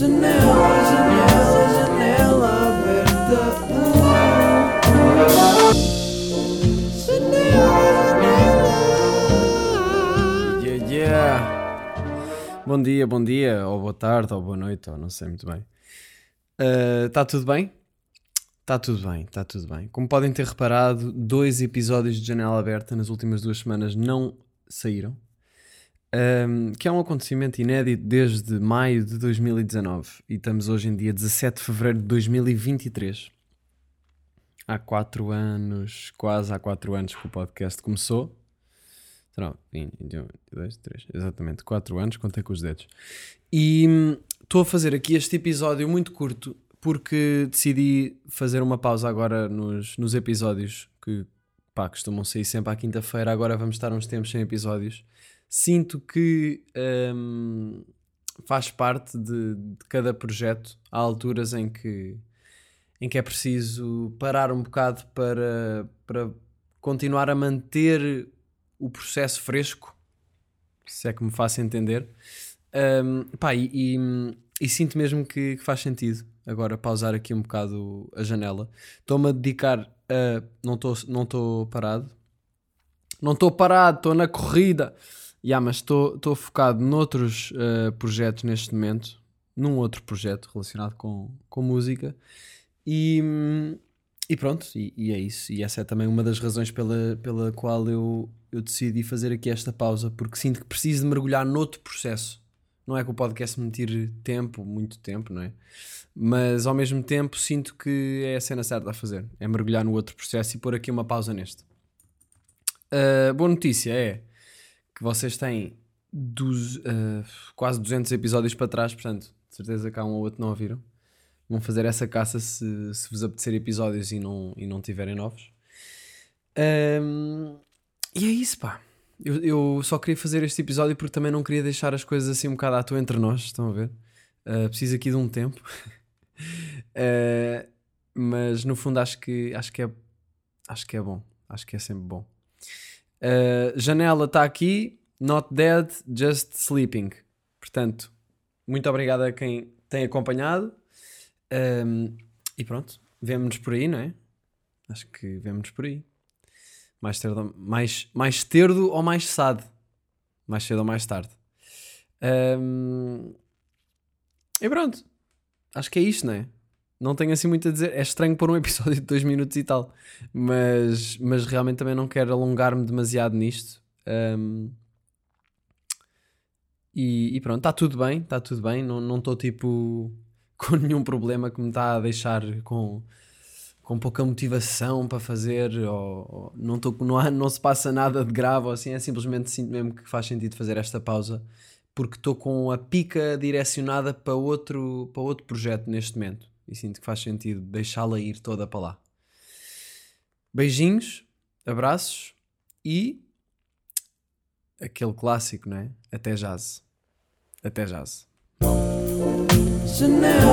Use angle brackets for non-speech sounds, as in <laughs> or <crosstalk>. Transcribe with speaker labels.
Speaker 1: Janela, janela, janela aberta. Janela,
Speaker 2: Yeah, yeah. Bom dia, bom dia, ou boa tarde, ou boa noite, ou não sei muito bem. Está tudo bem? Está tudo bem, está tudo bem. Como podem ter reparado, dois episódios de Janela Aberta nas últimas duas semanas não saíram. Um, que é um acontecimento inédito desde maio de 2019 e estamos hoje em dia 17 de fevereiro de 2023. Há quatro anos, quase há quatro anos que o podcast começou. 21, 22, 3, exatamente, 4 anos, contei com os dedos. E hum, estou a fazer aqui este episódio muito curto porque decidi fazer uma pausa agora nos, nos episódios que pá, costumam sair sempre à quinta-feira. Agora vamos estar uns tempos sem episódios. Sinto que hum, faz parte de, de cada projeto. Há alturas em que, em que é preciso parar um bocado para, para continuar a manter o processo fresco, se é que me faço entender. Um, pá, e, e- e sinto mesmo que, que faz sentido agora pausar aqui um bocado a janela. Estou-me a dedicar a. Não estou não parado. Não estou parado, estou na corrida. Yeah, mas estou focado noutros uh, projetos neste momento. Num outro projeto relacionado com, com música. E, e pronto, e, e é isso. E essa é também uma das razões pela, pela qual eu, eu decidi fazer aqui esta pausa, porque sinto que preciso de mergulhar noutro processo. Não é que o podcast me tire tempo, muito tempo, não é? Mas ao mesmo tempo sinto que é a cena certa a fazer. É mergulhar no outro processo e pôr aqui uma pausa neste. A boa notícia é que vocês têm dos, ah, quase 200 episódios para trás, portanto, de certeza que há um ou outro não ouviram. Vão fazer essa caça se, se vos apetecer episódios e não, e não tiverem novos. Ahm, e é isso, pá. Eu, eu só queria fazer este episódio porque também não queria deixar as coisas assim um bocado à toa entre nós, estão a ver? Ah, preciso aqui de um tempo. <laughs> Ah, mas no fundo acho que, acho, que é, acho que é bom. Acho que é sempre bom. Ah, janela está aqui. Not dead, just sleeping. Portanto, muito obrigado a quem tem acompanhado. Um, e pronto, vemo-nos por aí, não é? Acho que vemo-nos por aí. Mais cedo, mais, mais terdo ou mais sado? Mais cedo ou mais tarde. Um, e pronto, acho que é isto, não é? Não tenho assim muito a dizer. É estranho pôr um <laughs> episódio de dois minutos e tal, mas, mas realmente também não quero alongar-me demasiado nisto. Um, e, e pronto, está tudo bem, está tudo bem. Não estou tipo <laughs> com nenhum problema que me está a deixar com, com pouca motivação para fazer, ou, ou não, tô, não, há, não se passa nada de grave, ou assim, é simplesmente sinto mesmo que faz sentido fazer esta pausa, porque estou com a pica direcionada para outro, para outro projeto neste momento, e sinto que faz sentido deixá-la ir toda para lá. Beijinhos, abraços e aquele clássico, não é? Até jazz. Até jazz.
Speaker 1: janela.